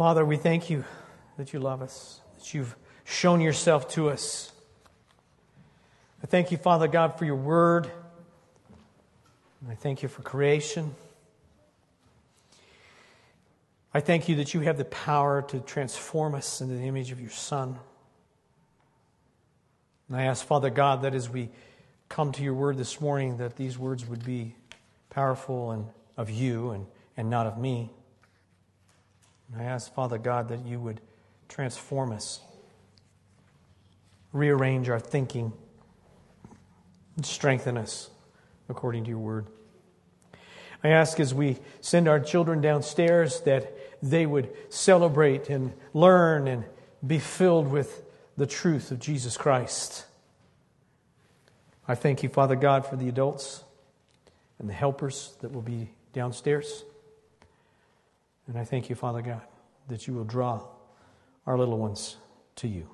Father, we thank you that you love us, that you've shown yourself to us. I thank you, Father God, for your word. I thank you for creation. I thank you that you have the power to transform us into the image of your Son. And I ask, Father God, that as we come to your word this morning, that these words would be powerful and of you and, and not of me. And I ask, Father God, that you would transform us, rearrange our thinking, strengthen us according to your word. I ask as we send our children downstairs that they would celebrate and learn and be filled with the truth of Jesus Christ. I thank you, Father God, for the adults and the helpers that will be downstairs. And I thank you, Father God, that you will draw our little ones to you.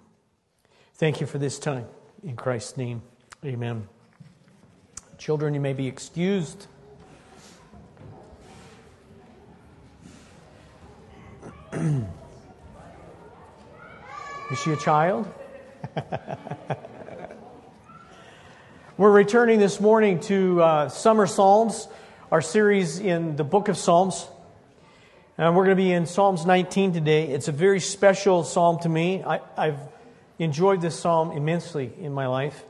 Thank you for this time. In Christ's name, amen. Children, you may be excused. Is she a child? We're returning this morning to uh, Summer Psalms, our series in the book of Psalms. And we're going to be in Psalms 19 today. It's a very special psalm to me. I, I've enjoyed this psalm immensely in my life.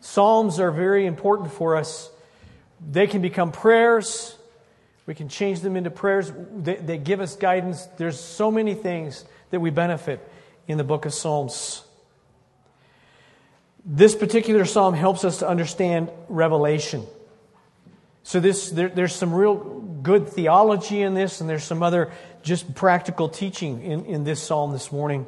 Psalms are very important for us. They can become prayers. We can change them into prayers. They, they give us guidance. There's so many things that we benefit in the book of Psalms. This particular psalm helps us to understand revelation. So this, there, there's some real good theology in this, and there's some other just practical teaching in, in this psalm this morning.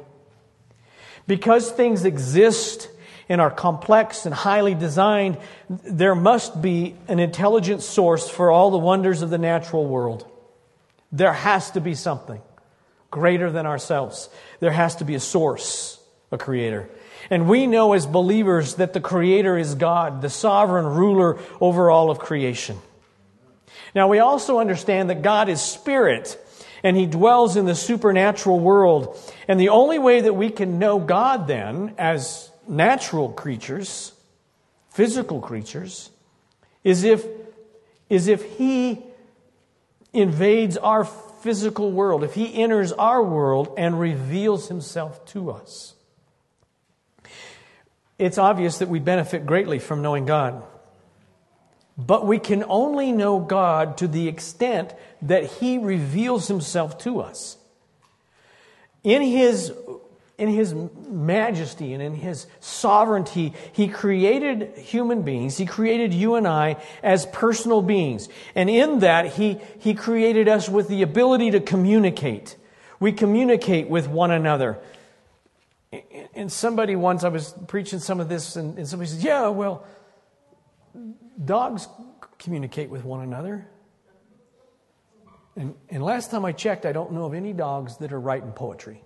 Because things exist and are complex and highly designed, there must be an intelligent source for all the wonders of the natural world. There has to be something greater than ourselves. There has to be a source, a creator. And we know as believers that the creator is God, the sovereign ruler over all of creation. Now, we also understand that God is spirit and he dwells in the supernatural world. And the only way that we can know God then, as natural creatures, physical creatures, is if, is if he invades our physical world, if he enters our world and reveals himself to us. It's obvious that we benefit greatly from knowing God. But we can only know God to the extent that He reveals Himself to us. In His, in His majesty and in His sovereignty, He created human beings. He created you and I as personal beings. And in that, He, he created us with the ability to communicate. We communicate with one another. And somebody once, I was preaching some of this, and, and somebody said, Yeah, well, dogs communicate with one another. And, and last time I checked, I don't know of any dogs that are writing poetry.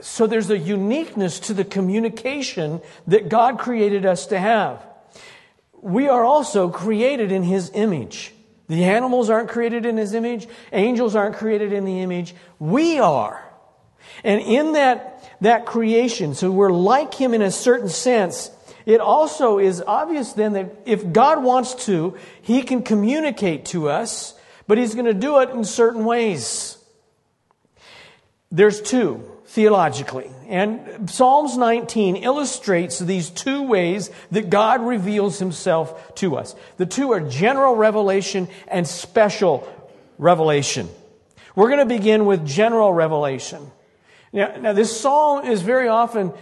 So there's a uniqueness to the communication that God created us to have. We are also created in His image. The animals aren't created in His image, angels aren't created in the image. We are. And in that, that creation, so we're like Him in a certain sense, it also is obvious then that if God wants to, He can communicate to us, but He's going to do it in certain ways. There's two theologically. And Psalms 19 illustrates these two ways that God reveals himself to us. The two are general revelation and special revelation. We're going to begin with general revelation. Now, now this psalm is very often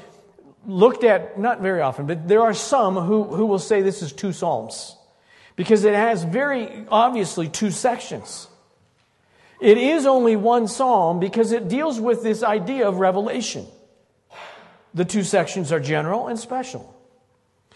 looked at, not very often, but there are some who, who will say this is two psalms because it has very obviously two sections. It is only one psalm because it deals with this idea of revelation. The two sections are general and special.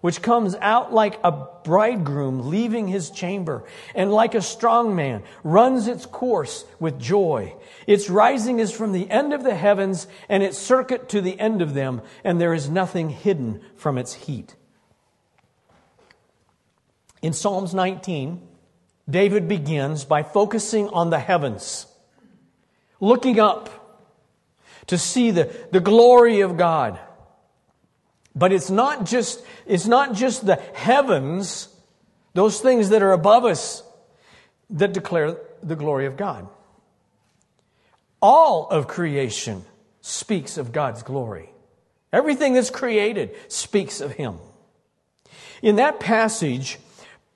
which comes out like a bridegroom leaving his chamber, and like a strong man runs its course with joy. Its rising is from the end of the heavens, and its circuit to the end of them, and there is nothing hidden from its heat. In Psalms 19, David begins by focusing on the heavens, looking up to see the, the glory of God. But it's not just, it's not just the heavens, those things that are above us, that declare the glory of God. All of creation speaks of God's glory. Everything that's created speaks of Him. In that passage,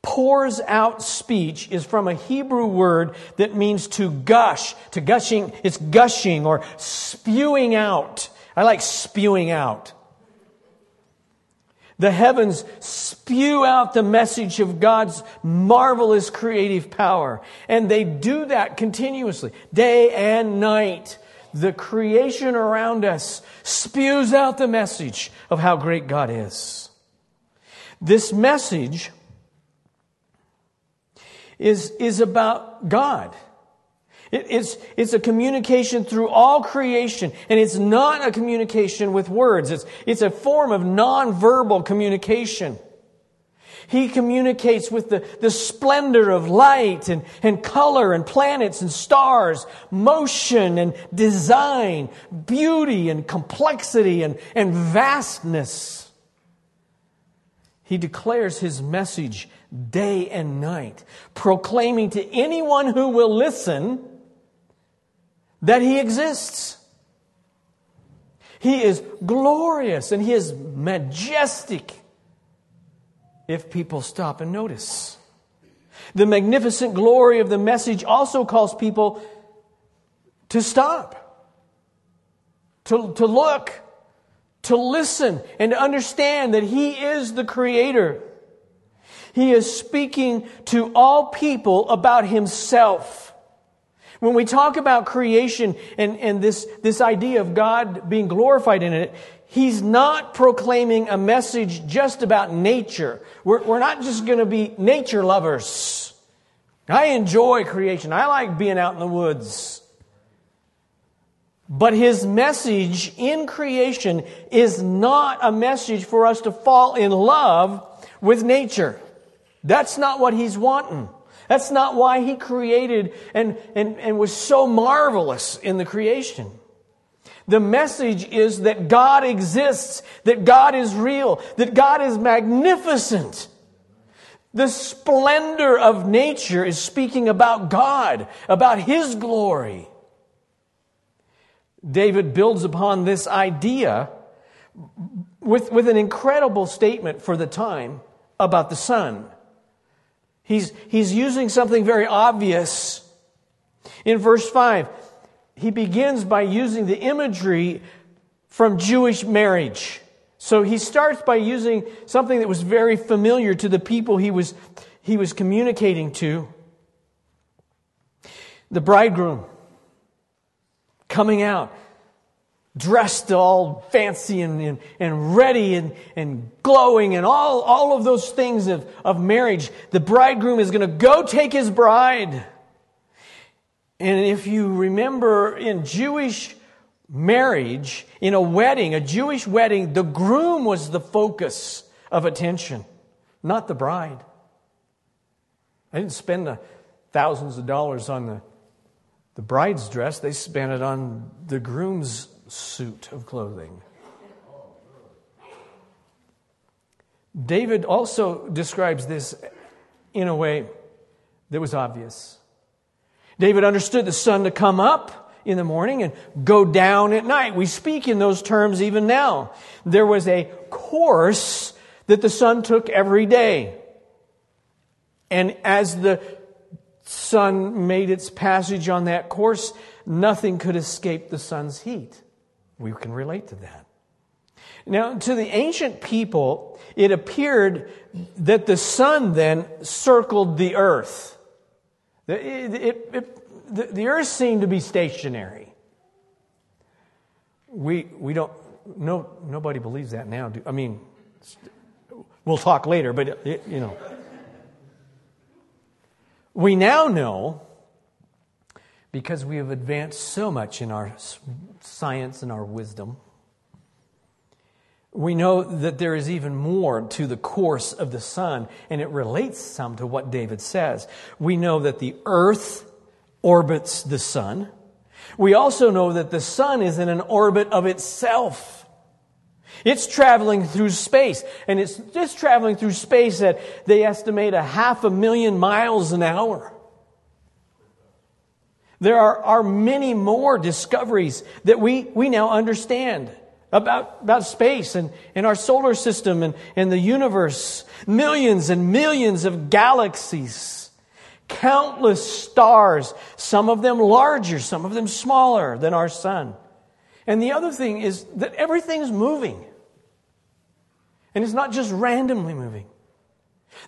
pours out speech is from a Hebrew word that means to gush, to gushing, it's gushing or spewing out. I like spewing out. The heavens spew out the message of God's marvelous creative power. And they do that continuously, day and night. The creation around us spews out the message of how great God is. This message is, is about God. It, it's, it's a communication through all creation, and it's not a communication with words. It's, it's a form of nonverbal communication. He communicates with the, the splendor of light and, and color and planets and stars, motion and design, beauty and complexity and, and vastness. He declares his message day and night, proclaiming to anyone who will listen that He exists. He is glorious and He is majestic if people stop and notice. The magnificent glory of the message also calls people to stop, to, to look, to listen, and to understand that He is the Creator. He is speaking to all people about himself. When we talk about creation and, and this, this idea of God being glorified in it, he's not proclaiming a message just about nature. We're, we're not just going to be nature lovers. I enjoy creation. I like being out in the woods. But his message in creation is not a message for us to fall in love with nature. That's not what he's wanting. That's not why he created and, and, and was so marvelous in the creation. The message is that God exists, that God is real, that God is magnificent. The splendor of nature is speaking about God, about His glory. David builds upon this idea with, with an incredible statement for the time about the sun. He's, he's using something very obvious. In verse 5, he begins by using the imagery from Jewish marriage. So he starts by using something that was very familiar to the people he was, he was communicating to. The bridegroom coming out dressed all fancy and, and, and ready and, and glowing and all, all of those things of, of marriage. The bridegroom is going to go take his bride. And if you remember in Jewish marriage, in a wedding, a Jewish wedding, the groom was the focus of attention, not the bride. I didn't spend the thousands of dollars on the, the bride's dress, they spent it on the groom's suit of clothing. David also describes this in a way that was obvious. David understood the sun to come up in the morning and go down at night. We speak in those terms even now. There was a course that the sun took every day. And as the sun made its passage on that course, nothing could escape the sun's heat. We can relate to that. Now, to the ancient people, it appeared that the sun then circled the earth. It, it, the, the earth seemed to be stationary. We, we don't, no, nobody believes that now. Do, I mean, we'll talk later, but, you know. We now know, because we have advanced so much in our science and our wisdom, we know that there is even more to the course of the sun, and it relates some to what David says. We know that the earth orbits the sun. We also know that the sun is in an orbit of itself. It's traveling through space, and it's just traveling through space at, they estimate, a half a million miles an hour. There are, are many more discoveries that we, we now understand about, about space and, and our solar system and, and the universe. Millions and millions of galaxies. Countless stars, some of them larger, some of them smaller than our sun. And the other thing is that everything's moving. And it's not just randomly moving.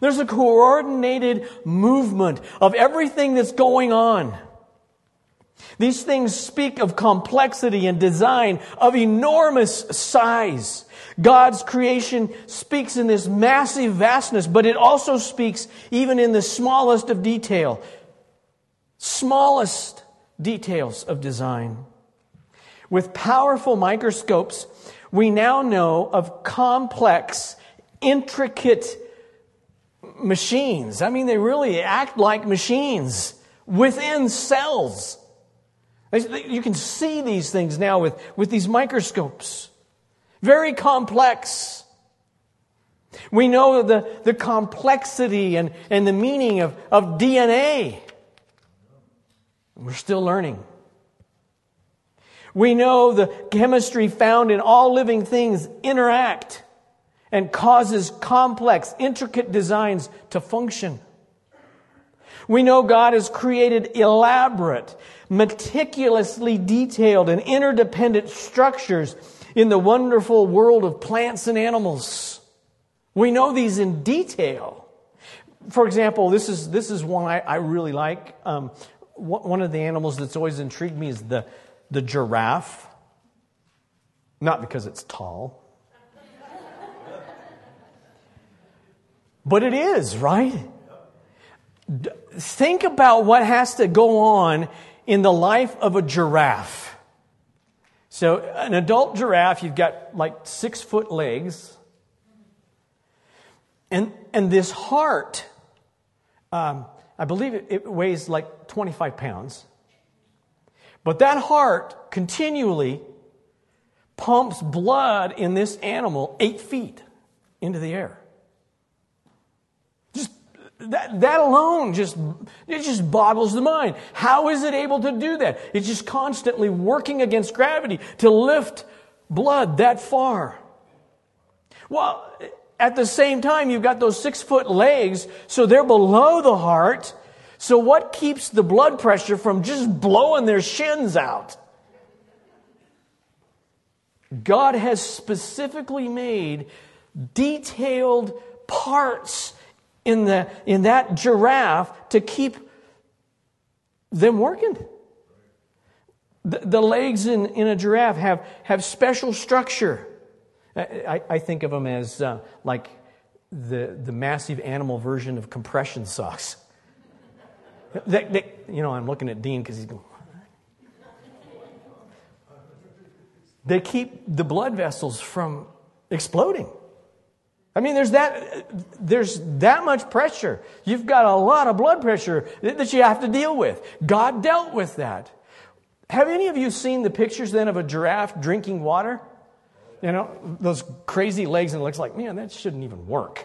There's a coordinated movement of everything that's going on. These things speak of complexity and design of enormous size. God's creation speaks in this massive vastness, but it also speaks even in the smallest of detail. Smallest details of design. With powerful microscopes, we now know of complex, intricate machines. I mean, they really act like machines within cells. You can see these things now with, with these microscopes. Very complex. We know the, the complexity and, and the meaning of, of DNA. We're still learning. We know the chemistry found in all living things interact and causes complex, intricate designs to function. We know God has created elaborate, meticulously detailed, and interdependent structures in the wonderful world of plants and animals. We know these in detail. For example, this is, this is one I, I really like. Um, one of the animals that's always intrigued me is the, the giraffe. Not because it's tall, but it is, right? Think about what has to go on in the life of a giraffe. So, an adult giraffe, you've got like six foot legs. And, and this heart, um, I believe it, it weighs like 25 pounds. But that heart continually pumps blood in this animal eight feet into the air. That, that alone just, it just boggles the mind. How is it able to do that? It's just constantly working against gravity to lift blood that far. Well, at the same time, you've got those six foot legs, so they're below the heart. So what keeps the blood pressure from just blowing their shins out? God has specifically made detailed parts in, the, in that giraffe to keep them working. The, the legs in, in a giraffe have, have special structure. I, I think of them as uh, like the, the massive animal version of compression socks. They, they, you know, I'm looking at Dean because he's going, they keep the blood vessels from exploding. I mean, there's that, there's that much pressure. You've got a lot of blood pressure that you have to deal with. God dealt with that. Have any of you seen the pictures then of a giraffe drinking water? You know, those crazy legs, and it looks like, man, that shouldn't even work.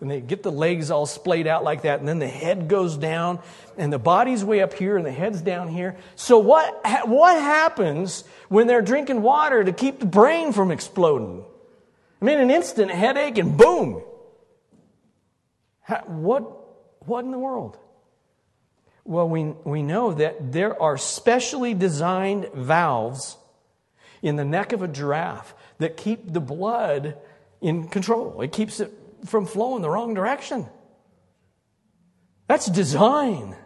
And they get the legs all splayed out like that, and then the head goes down, and the body's way up here, and the head's down here. So, what, what happens when they're drinking water to keep the brain from exploding? I mean, an instant headache and boom. what, what in the world? Well, we, we know that there are specially designed valves in the neck of a giraffe that keep the blood in control. It keeps it from flowing the wrong direction. That's design.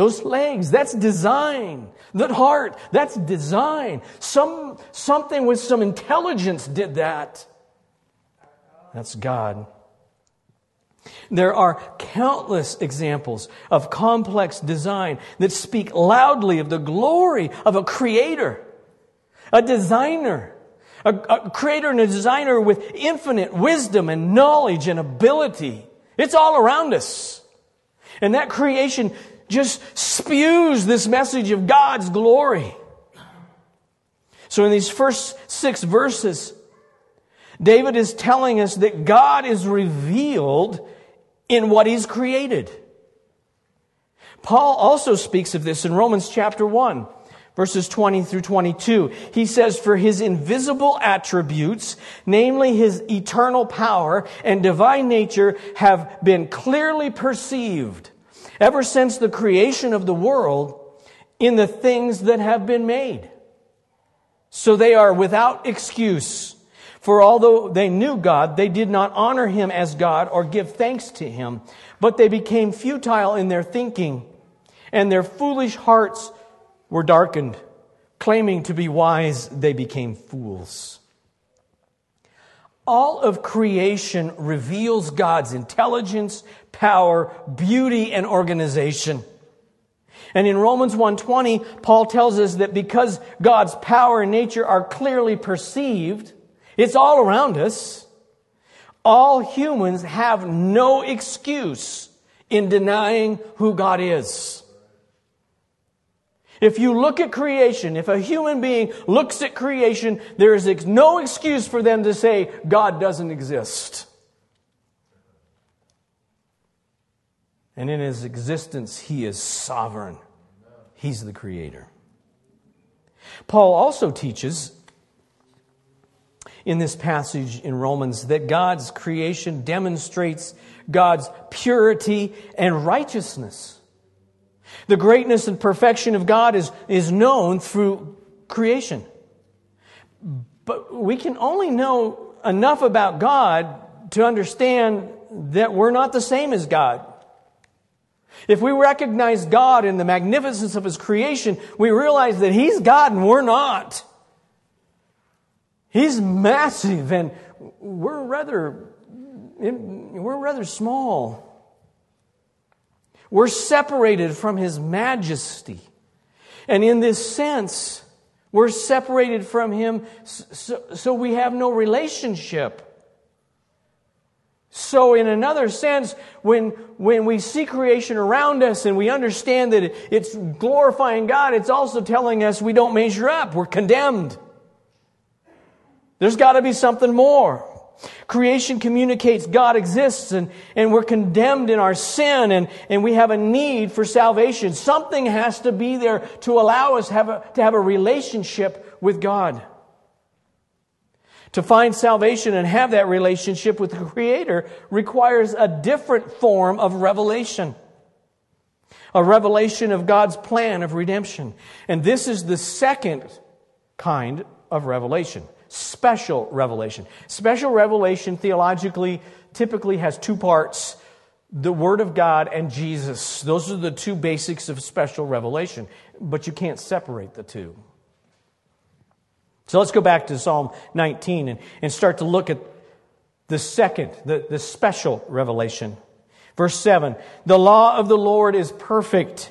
Those legs, that's design. That heart, that's design. Some, something with some intelligence did that. That's God. There are countless examples of complex design that speak loudly of the glory of a creator, a designer, a, a, creator and a designer with infinite wisdom and knowledge and ability. It's all around us. And that creation just spews this message of God's glory. So in these first six verses, David is telling us that God is revealed in what he's created. Paul also speaks of this in Romans chapter 1, verses 20 through 22. He says, For his invisible attributes, namely his eternal power and divine nature, have been clearly perceived ever since the creation of the world in the things that have been made. So they are without excuse. For although they knew God, they did not honor him as God or give thanks to him, but they became futile in their thinking, and their foolish hearts were darkened. Claiming to be wise, they became fools. All of creation reveals God's intelligence, power, beauty, and organization. And in Romans 1:20, Paul tells us that because God's power and nature are clearly perceived, it's all around us. All humans have no excuse in denying who God is. If you look at creation, if a human being looks at creation, there is no excuse for them to say God doesn't exist. And in his existence, he is sovereign. He's the creator. Paul also teaches in this passage in Romans that God's creation demonstrates God's purity and righteousness. The greatness and perfection of God is, is known through creation. But we can only know enough about God to understand that we're not the same as God. If we recognize God in the magnificence of His creation, we realize that He's God and we're not. He's massive and we're rather, we're rather small. We're separated from His majesty. And in this sense, we're separated from Him so, so, we have no relationship. So, in another sense, when, when we see creation around us and we understand that it's glorifying God, it's also telling us we don't measure up. We're condemned. There's got to be something more. Creation communicates God exists and, and we're condemned in our sin and, and we have a need for salvation. Something has to be there to allow us have a, to have a relationship with God. To find salvation and have that relationship with the Creator requires a different form of revelation. A revelation of God's plan of redemption. And this is the second kind of revelation special revelation. Special revelation theologically typically has two parts the Word of God and Jesus. Those are the two basics of special revelation, but you can't separate the two. So let's go back to Psalm 19 and, and start to look at the second, the, the special revelation. Verse 7 The law of the Lord is perfect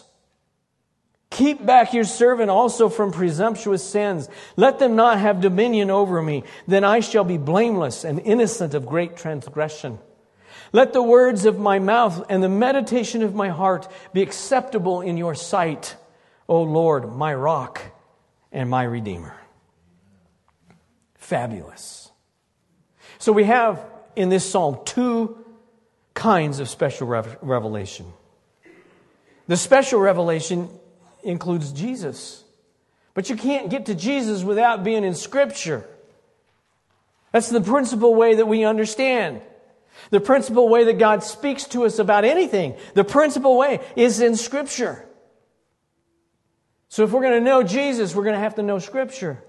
Keep back your servant also from presumptuous sins. Let them not have dominion over me. Then I shall be blameless and innocent of great transgression. Let the words of my mouth and the meditation of my heart be acceptable in your sight, O Lord, my rock and my redeemer. Fabulous. So we have in this psalm two kinds of special revelation. The special revelation includes Jesus. But you can't get to Jesus without being in Scripture. That's the principal way that we understand. The principal way that God speaks to us about anything, the principal way is in Scripture. So if we're going to know Jesus, we're going to have to know Scripture.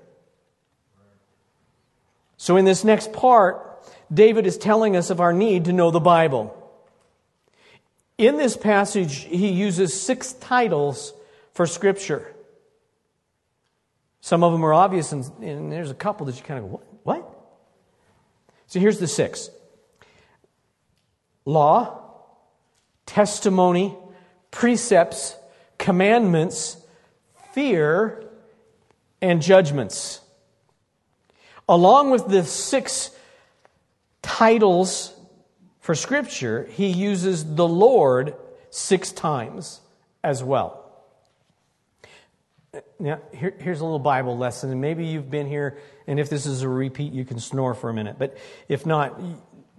So in this next part, David is telling us of our need to know the Bible. In this passage, he uses six titles for Scripture. Some of them are obvious, and, and there's a couple that you kind of go, what? what? So here's the six law, testimony, precepts, commandments, fear, and judgments. Along with the six titles for Scripture, he uses the Lord six times as well. Now, here, here's a little Bible lesson, and maybe you've been here, and if this is a repeat, you can snore for a minute. But if not,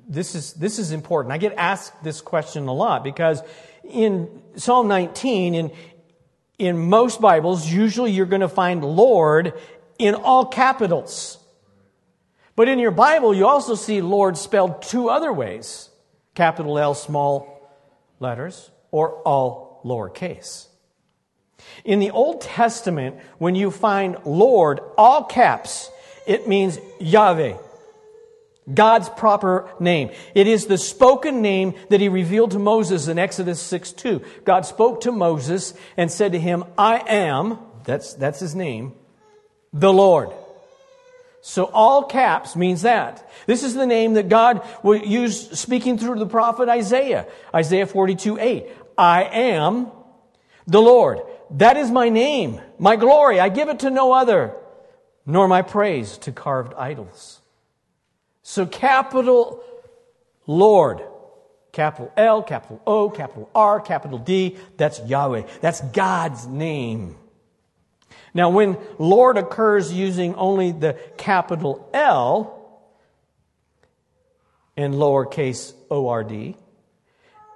this is, this is important. I get asked this question a lot because in Psalm 19, in, in most Bibles, usually you're going to find Lord in all capitals. But in your Bible, you also see Lord spelled two other ways capital L, small letters, or all lowercase. In the Old Testament, when you find Lord, all caps, it means Yahweh. God's proper name. It is the spoken name that he revealed to Moses in Exodus 6 2. God spoke to Moses and said to him, I am, that's, that's his name, the Lord. So all caps means that. This is the name that God will use speaking through the prophet Isaiah. Isaiah 42 8. I am the Lord. That is my name, my glory. I give it to no other, nor my praise to carved idols. So capital Lord, capital L, capital O, capital R, capital D, that's Yahweh. That's God's name. Now, when Lord occurs using only the capital L and lowercase ORD,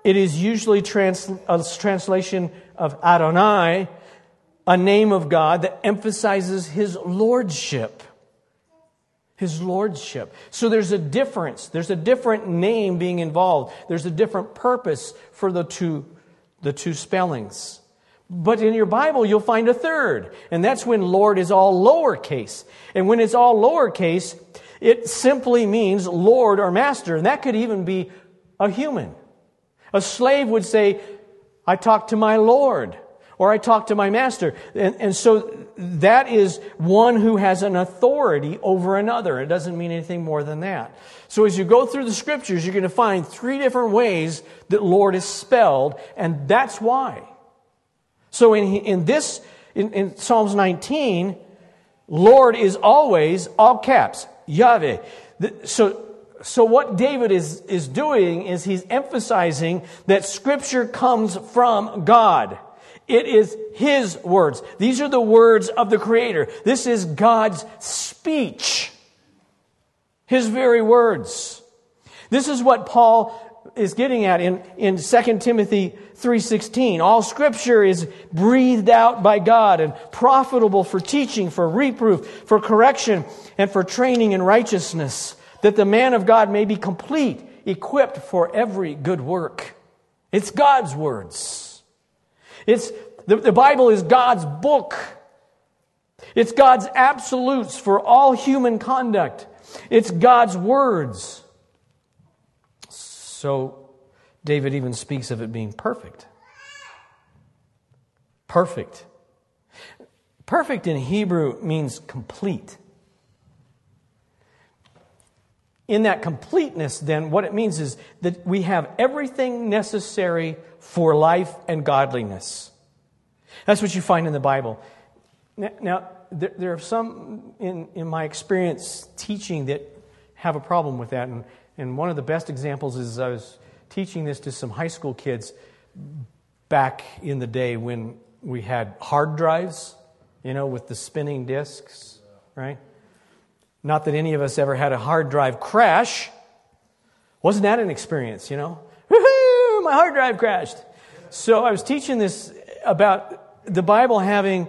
it is usually trans- a translation of Adonai, a name of God that emphasizes his lordship. His lordship. So there's a difference. There's a different name being involved. There's a different purpose for the two, the two spellings. But in your Bible, you'll find a third. And that's when Lord is all lowercase. And when it's all lowercase, it simply means Lord or Master. And that could even be a human. A slave would say, I talk to my Lord, or I talk to my master. And, and so that is one who has an authority over another. It doesn't mean anything more than that. So as you go through the scriptures, you're going to find three different ways that Lord is spelled, and that's why. So in, in this, in, in Psalms 19, Lord is always all caps, Yahweh. So so what David is, is doing is he's emphasizing that scripture comes from God. It is his words. These are the words of the creator. This is God's speech. His very words. This is what Paul is getting at in, in 2 Timothy 3.16. All scripture is breathed out by God and profitable for teaching, for reproof, for correction, and for training in righteousness that the man of God may be complete, equipped for every good work. It's God's words. It's, the, the Bible is God's book. It's God's absolutes for all human conduct. It's God's words. So, David even speaks of it being perfect. Perfect. Perfect in Hebrew means complete in that completeness, then, what it means is that we have everything necessary for life and godliness. That's what you find in the Bible. Now, there are some in, in my experience teaching that have a problem with that. And, and one of the best examples is I was teaching this to some high school kids back in the day when we had hard drives, you know, with the spinning discs, right? Not that any of us ever had a hard drive crash. Wasn't that an experience, you know? Woohoo! My hard drive crashed. So I was teaching this about the Bible having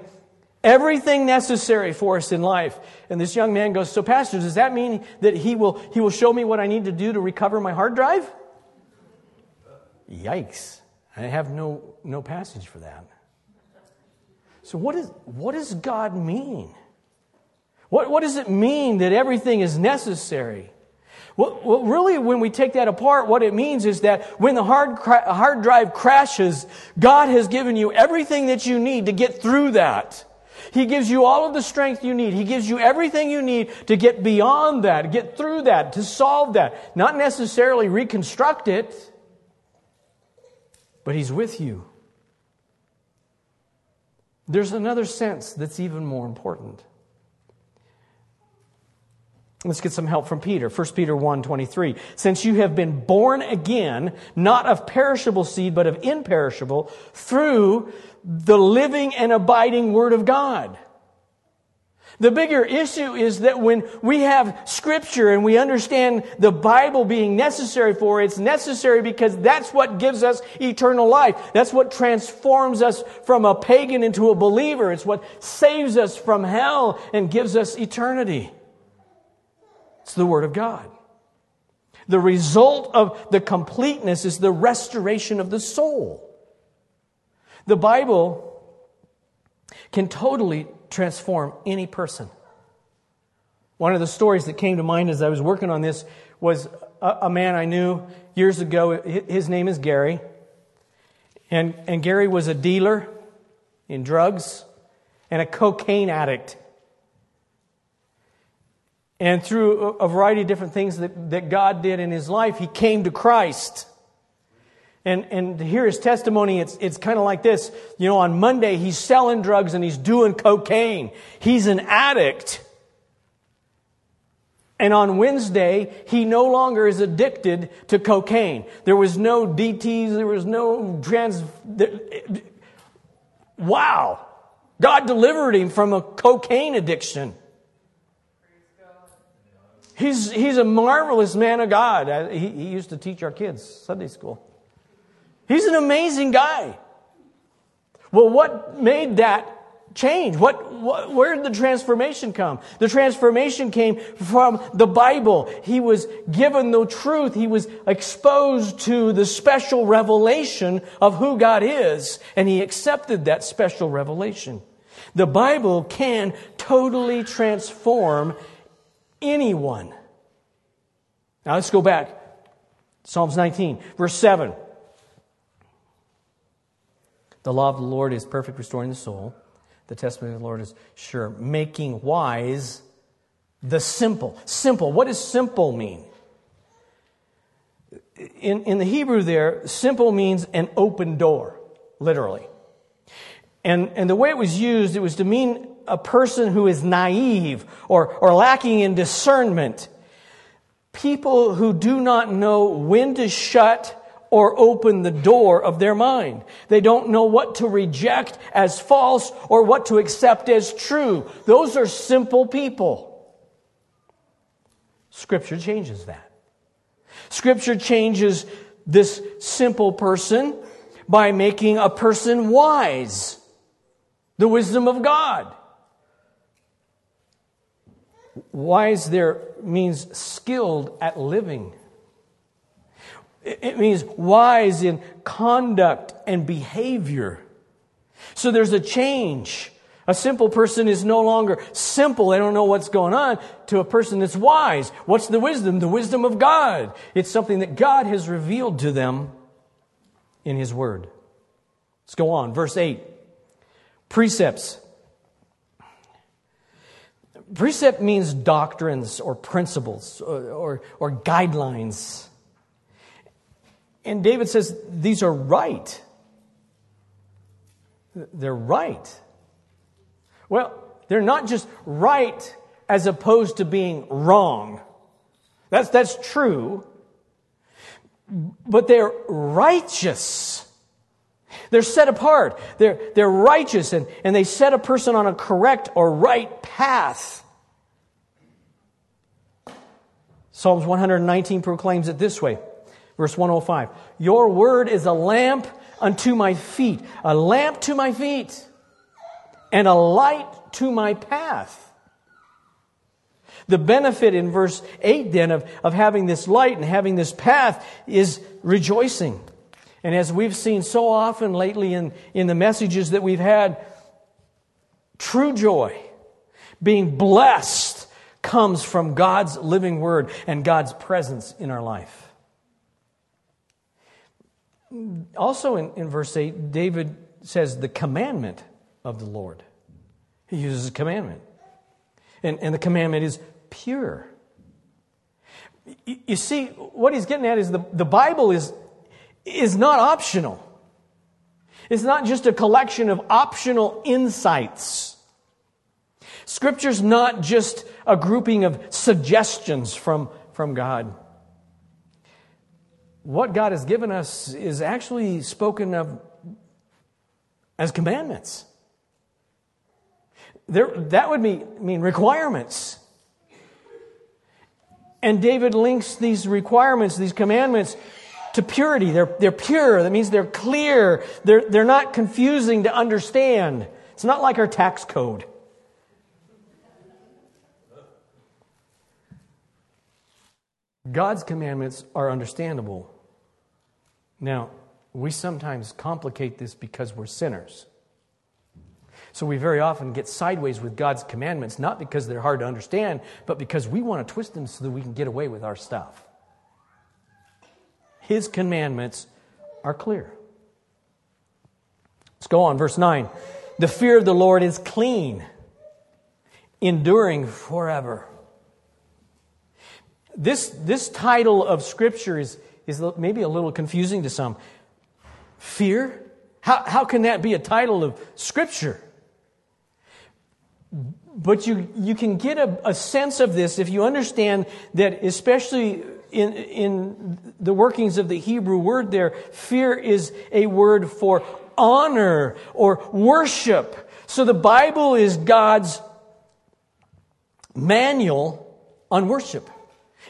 everything necessary for us in life. And this young man goes, So, Pastor, does that mean that he will, he will show me what I need to do to recover my hard drive? Yikes. I have no, no passage for that. So, what, is, what does God mean? What, what does it mean that everything is necessary? Well, well, really, when we take that apart, what it means is that when the hard, hard drive crashes, God has given you everything that you need to get through that. He gives you all of the strength you need. He gives you everything you need to get beyond that, get through that, to solve that. Not necessarily reconstruct it, but He's with you. There's another sense that's even more important. Let's get some help from Peter. 1 Peter 1 23. Since you have been born again, not of perishable seed, but of imperishable, through the living and abiding Word of God. The bigger issue is that when we have scripture and we understand the Bible being necessary for it, it's necessary because that's what gives us eternal life. That's what transforms us from a pagan into a believer. It's what saves us from hell and gives us eternity. It's the Word of God. The result of the completeness is the restoration of the soul. The Bible can totally transform any person. One of the stories that came to mind as I was working on this was a, a man I knew years ago. His name is Gary. And, and Gary was a dealer in drugs and a cocaine addict. And through a variety of different things that, that God did in his life, he came to Christ. And, and to hear his testimony, it's, it's kind of like this. You know, on Monday, he's selling drugs and he's doing cocaine. He's an addict. And on Wednesday, he no longer is addicted to cocaine. There was no DTs, there was no trans. Wow. God delivered him from a cocaine addiction. He's, he's a marvelous man of God. He, he used to teach our kids Sunday school. He's an amazing guy. Well, what made that change? What, what, where did the transformation come? The transformation came from the Bible. He was given the truth. He was exposed to the special revelation of who God is, and he accepted that special revelation. The Bible can totally transform anyone. Now let's go back. Psalms 19, verse 7. The law of the Lord is perfect, restoring the soul. The testimony of the Lord is sure, making wise the simple. Simple. What does simple mean? In, in the Hebrew, there, simple means an open door, literally. And, and the way it was used, it was to mean a person who is naive or, or lacking in discernment. People who do not know when to shut or open the door of their mind. They don't know what to reject as false or what to accept as true. Those are simple people. Scripture changes that. Scripture changes this simple person by making a person wise. The wisdom of God. Wise there means skilled at living. It means wise in conduct and behavior. So there's a change. A simple person is no longer simple. They don't know what's going on to a person that's wise. What's the wisdom? The wisdom of God. It's something that God has revealed to them in His Word. Let's go on. Verse 8. Precepts. Precept means doctrines or principles or, or, or, guidelines. And David says these are right. They're right. Well, they're not just right as opposed to being wrong. That's, that's true. but they're righteous. They're set apart. They're, they're righteous and, and they set a person on a correct or right path. Psalms 119 proclaims it this way. Verse 105 Your word is a lamp unto my feet, a lamp to my feet, and a light to my path. The benefit in verse 8 then of, of having this light and having this path is rejoicing. And as we've seen so often lately in, in the messages that we've had, true joy, being blessed, comes from God's living word and God's presence in our life. Also in, in verse 8, David says the commandment of the Lord. He uses a commandment. And, and the commandment is pure. You, see, what he's getting at is the, the Bible is is not optional. It's not just a collection of optional insights. Scripture's not just a grouping of suggestions from, from God. What God has given us is actually spoken of as commandments. There, that would mean, mean requirements. And David links these requirements, these commandments, to purity. They're, they're pure. That means they're clear. They're, they're not confusing to understand. It's not like our tax code. God's commandments are understandable. Now, we sometimes complicate this because we're sinners. So we very often get sideways with God's commandments, not because they're hard to understand, but because we want to twist them so that we can get away with our stuff. His commandments are clear. Let's go on, verse 9. The fear of the Lord is clean, enduring forever. This, this title of Scripture is, is maybe a little confusing to some. Fear? How, how can that be a title of Scripture? But you, you can get a, a sense of this if you understand that, especially in, in the workings of the Hebrew word there, fear is a word for honor or worship. So the Bible is God's manual on worship.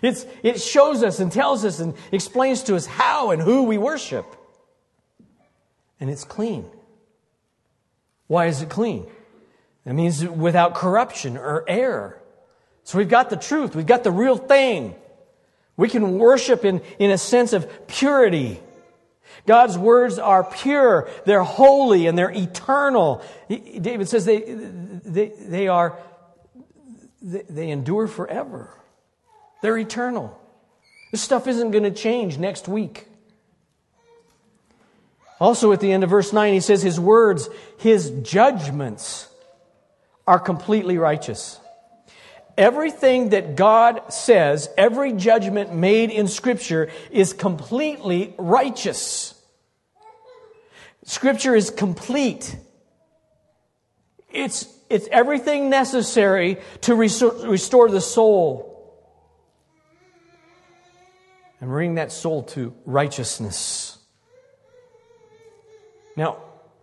It's, it shows us and tells us and explains to us how and who we worship. And it's clean. Why is it clean? It means without corruption or error. So we've got the truth, we've got the real thing. We can worship in, in a sense of purity. God's words are pure, they're holy, and they're eternal. David says they, they, they are, they, they endure forever. They're eternal. This stuff isn't going to change next week. Also, at the end of verse 9, he says, His words, His judgments are completely righteous. Everything that God says, every judgment made in Scripture is completely righteous. Scripture is complete. It's, it's everything necessary to restore, restore the soul and bring that soul to righteousness. Now,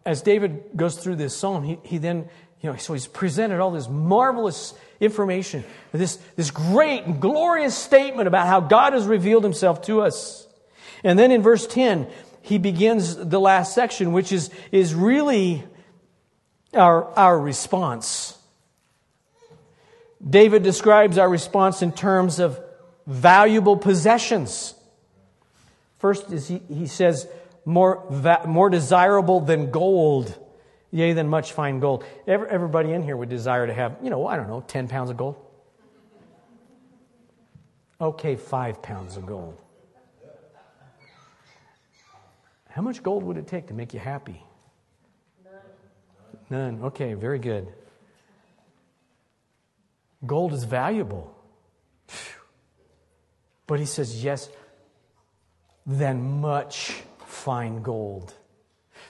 as David goes through this psalm, he, he then, you know, so he's presented all this marvelous information, this, this great and glorious statement about how God has revealed himself to us. And then in verse 10, he begins the last section, which is, is really our, our response. David describes our response in terms of valuable possessions. First is he, he says, more, va- more desirable than gold yea, than much fine gold. Everybody in here would desire to have, you know, I don't know, 10 pounds of gold. Okay, five pounds of gold. How much gold would it take to make you happy? None. None. Okay, very good. Gold is valuable. But he says, yes, than much fine gold.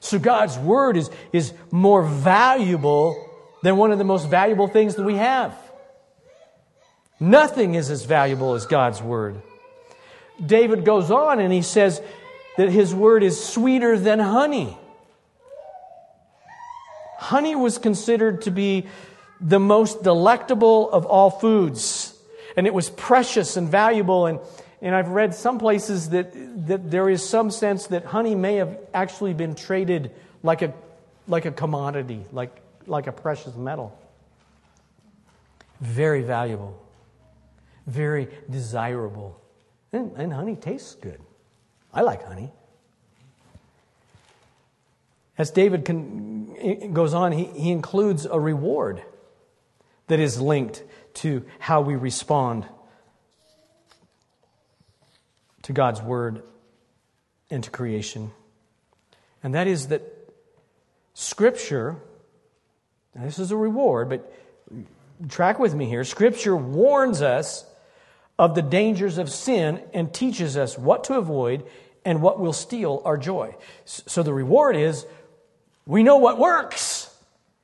So God's word is, is more valuable than one of the most valuable things that we have. Nothing is as valuable as God's word. David goes on and he says that his word is sweeter than honey. Honey was considered to be the most delectable of all foods, and it was precious and valuable. And, and I've read some places that, that there is some sense that honey may have actually been traded like a, like a commodity, like, like a precious metal. Very valuable, very desirable. And, and honey tastes good. I like honey. As David can, goes on, he, he includes a reward that is linked to how we respond to God's word and to creation. And that is that Scripture, this is a reward, but track with me here. Scripture warns us of the dangers of sin and teaches us what to avoid and what will steal our joy. So the reward is we know what works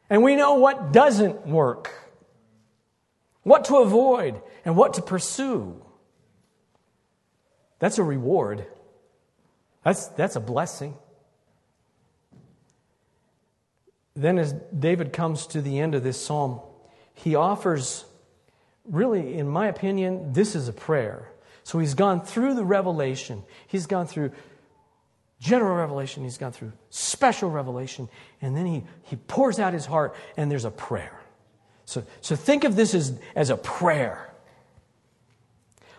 and we know what doesn't work, what to avoid and what to pursue. That's a reward. That's, that's a blessing. Then, as David comes to the end of this psalm, he offers, really, in my opinion, this is a prayer. So he's gone through the revelation, he's gone through general revelation, he's gone through special revelation, and then he, he pours out his heart, and there's a prayer. So, so think of this as, as a prayer.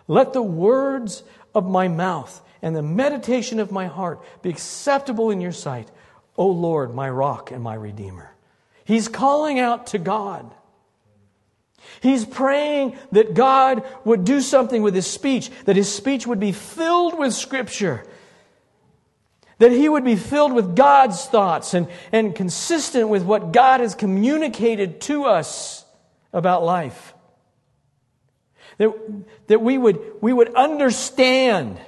Let the words of my mouth and the meditation of my heart be acceptable in your sight, O Lord, my rock and my redeemer. He's calling out to God. He's praying that God would do something with his speech, that his speech would be filled with Scripture, that he would be filled with God's thoughts and, and consistent with what God has communicated to us about life. That, that we, would, we would understand.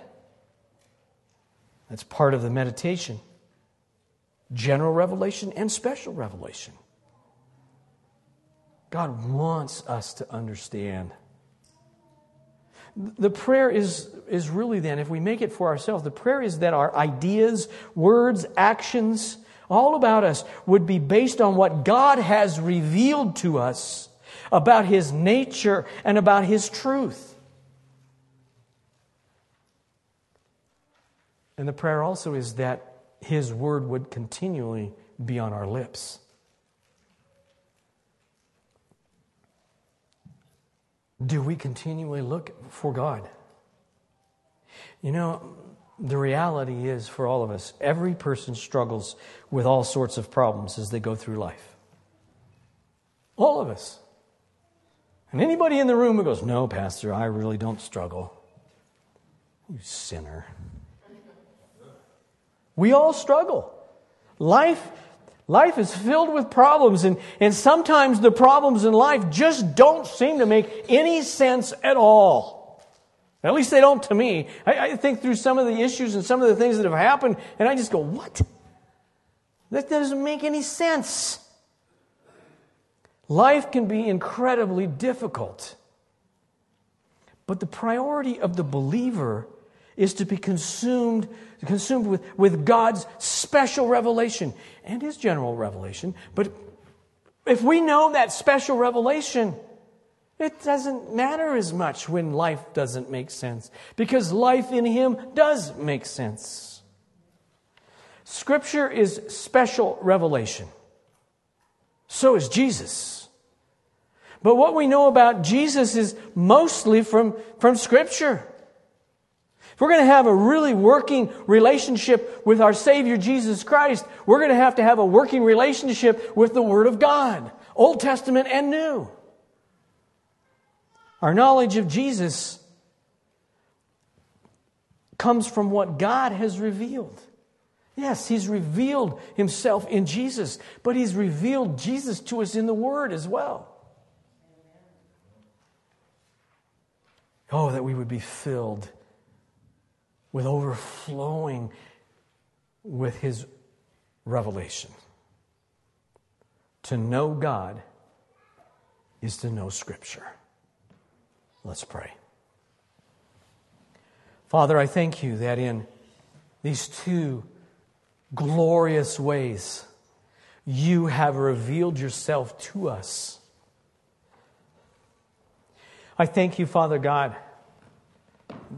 That's part of the meditation general revelation and special revelation. God wants us to understand. The prayer is, is really then, if we make it for ourselves, the prayer is that our ideas, words, actions, all about us would be based on what God has revealed to us about His nature and about His truth. And the prayer also is that His word would continually be on our lips. Do we continually look for God? You know, the reality is for all of us, every person struggles with all sorts of problems as they go through life. All of us. And anybody in the room who goes, No, Pastor, I really don't struggle. You sinner. We all struggle. Life Life is filled with problems, and, and sometimes the problems in life just don't seem to make any sense at all. At least they don't to me. I, I think through some of the issues and some of the things that have happened, and I just go, what? That doesn't make any sense. Life can be incredibly difficult. But the priority of the believer is to be consumed, consumed with, with God's special revelation and His general revelation. But if we know that special revelation, it doesn't matter as much when life doesn't make sense because life in Him does make sense. Scripture is special revelation. So is Jesus. But what we know about Jesus is mostly from, from Scripture. If we're going to have a really working relationship with our Savior Jesus Christ, we're going to have to have a working relationship with the Word of God, Old Testament and New. Our knowledge of Jesus comes from what God has revealed. Yes, He's revealed Himself in Jesus, but He's revealed Jesus to us in the Word as well. Oh, that we would be filled with overflowing with his revelation. To know God is to know Scripture. Let's pray. Father, I thank you that in these two glorious ways, you have revealed yourself to us. I thank you, Father God,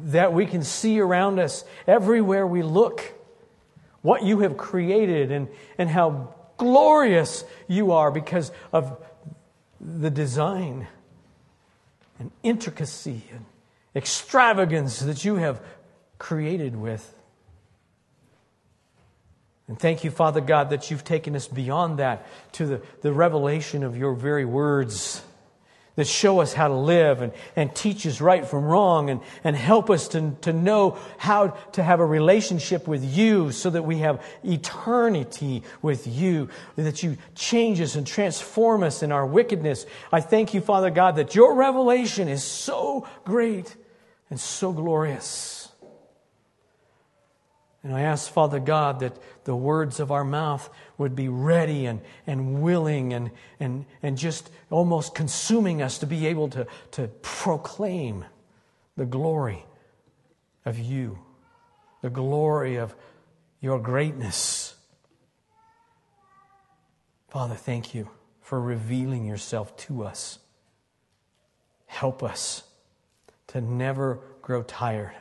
that we can see around us everywhere we look what you have created and, and how glorious you are because of the design and intricacy and extravagance that you have created with. And thank you, Father God, that you've taken us beyond that to the, the revelation of your very words that show us how to live and, and teach us right from wrong and, and help us to, to know how to have a relationship with you so that we have eternity with you, that you change us and transform us in our wickedness. I thank you, Father God, that your revelation is so great and so glorious. And I ask, Father God, that the words of our mouth would be ready and, and willing and, and, and just almost consuming us to be able to, to proclaim the glory of you, the glory of your greatness. Father, thank you for revealing yourself to us. Help us to never grow tired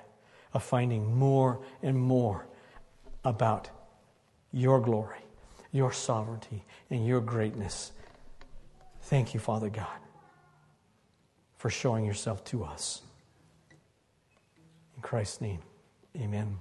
of finding more and more about your glory, your sovereignty, and your greatness. Thank you, Father God, for showing yourself to us. In Christ's name, amen.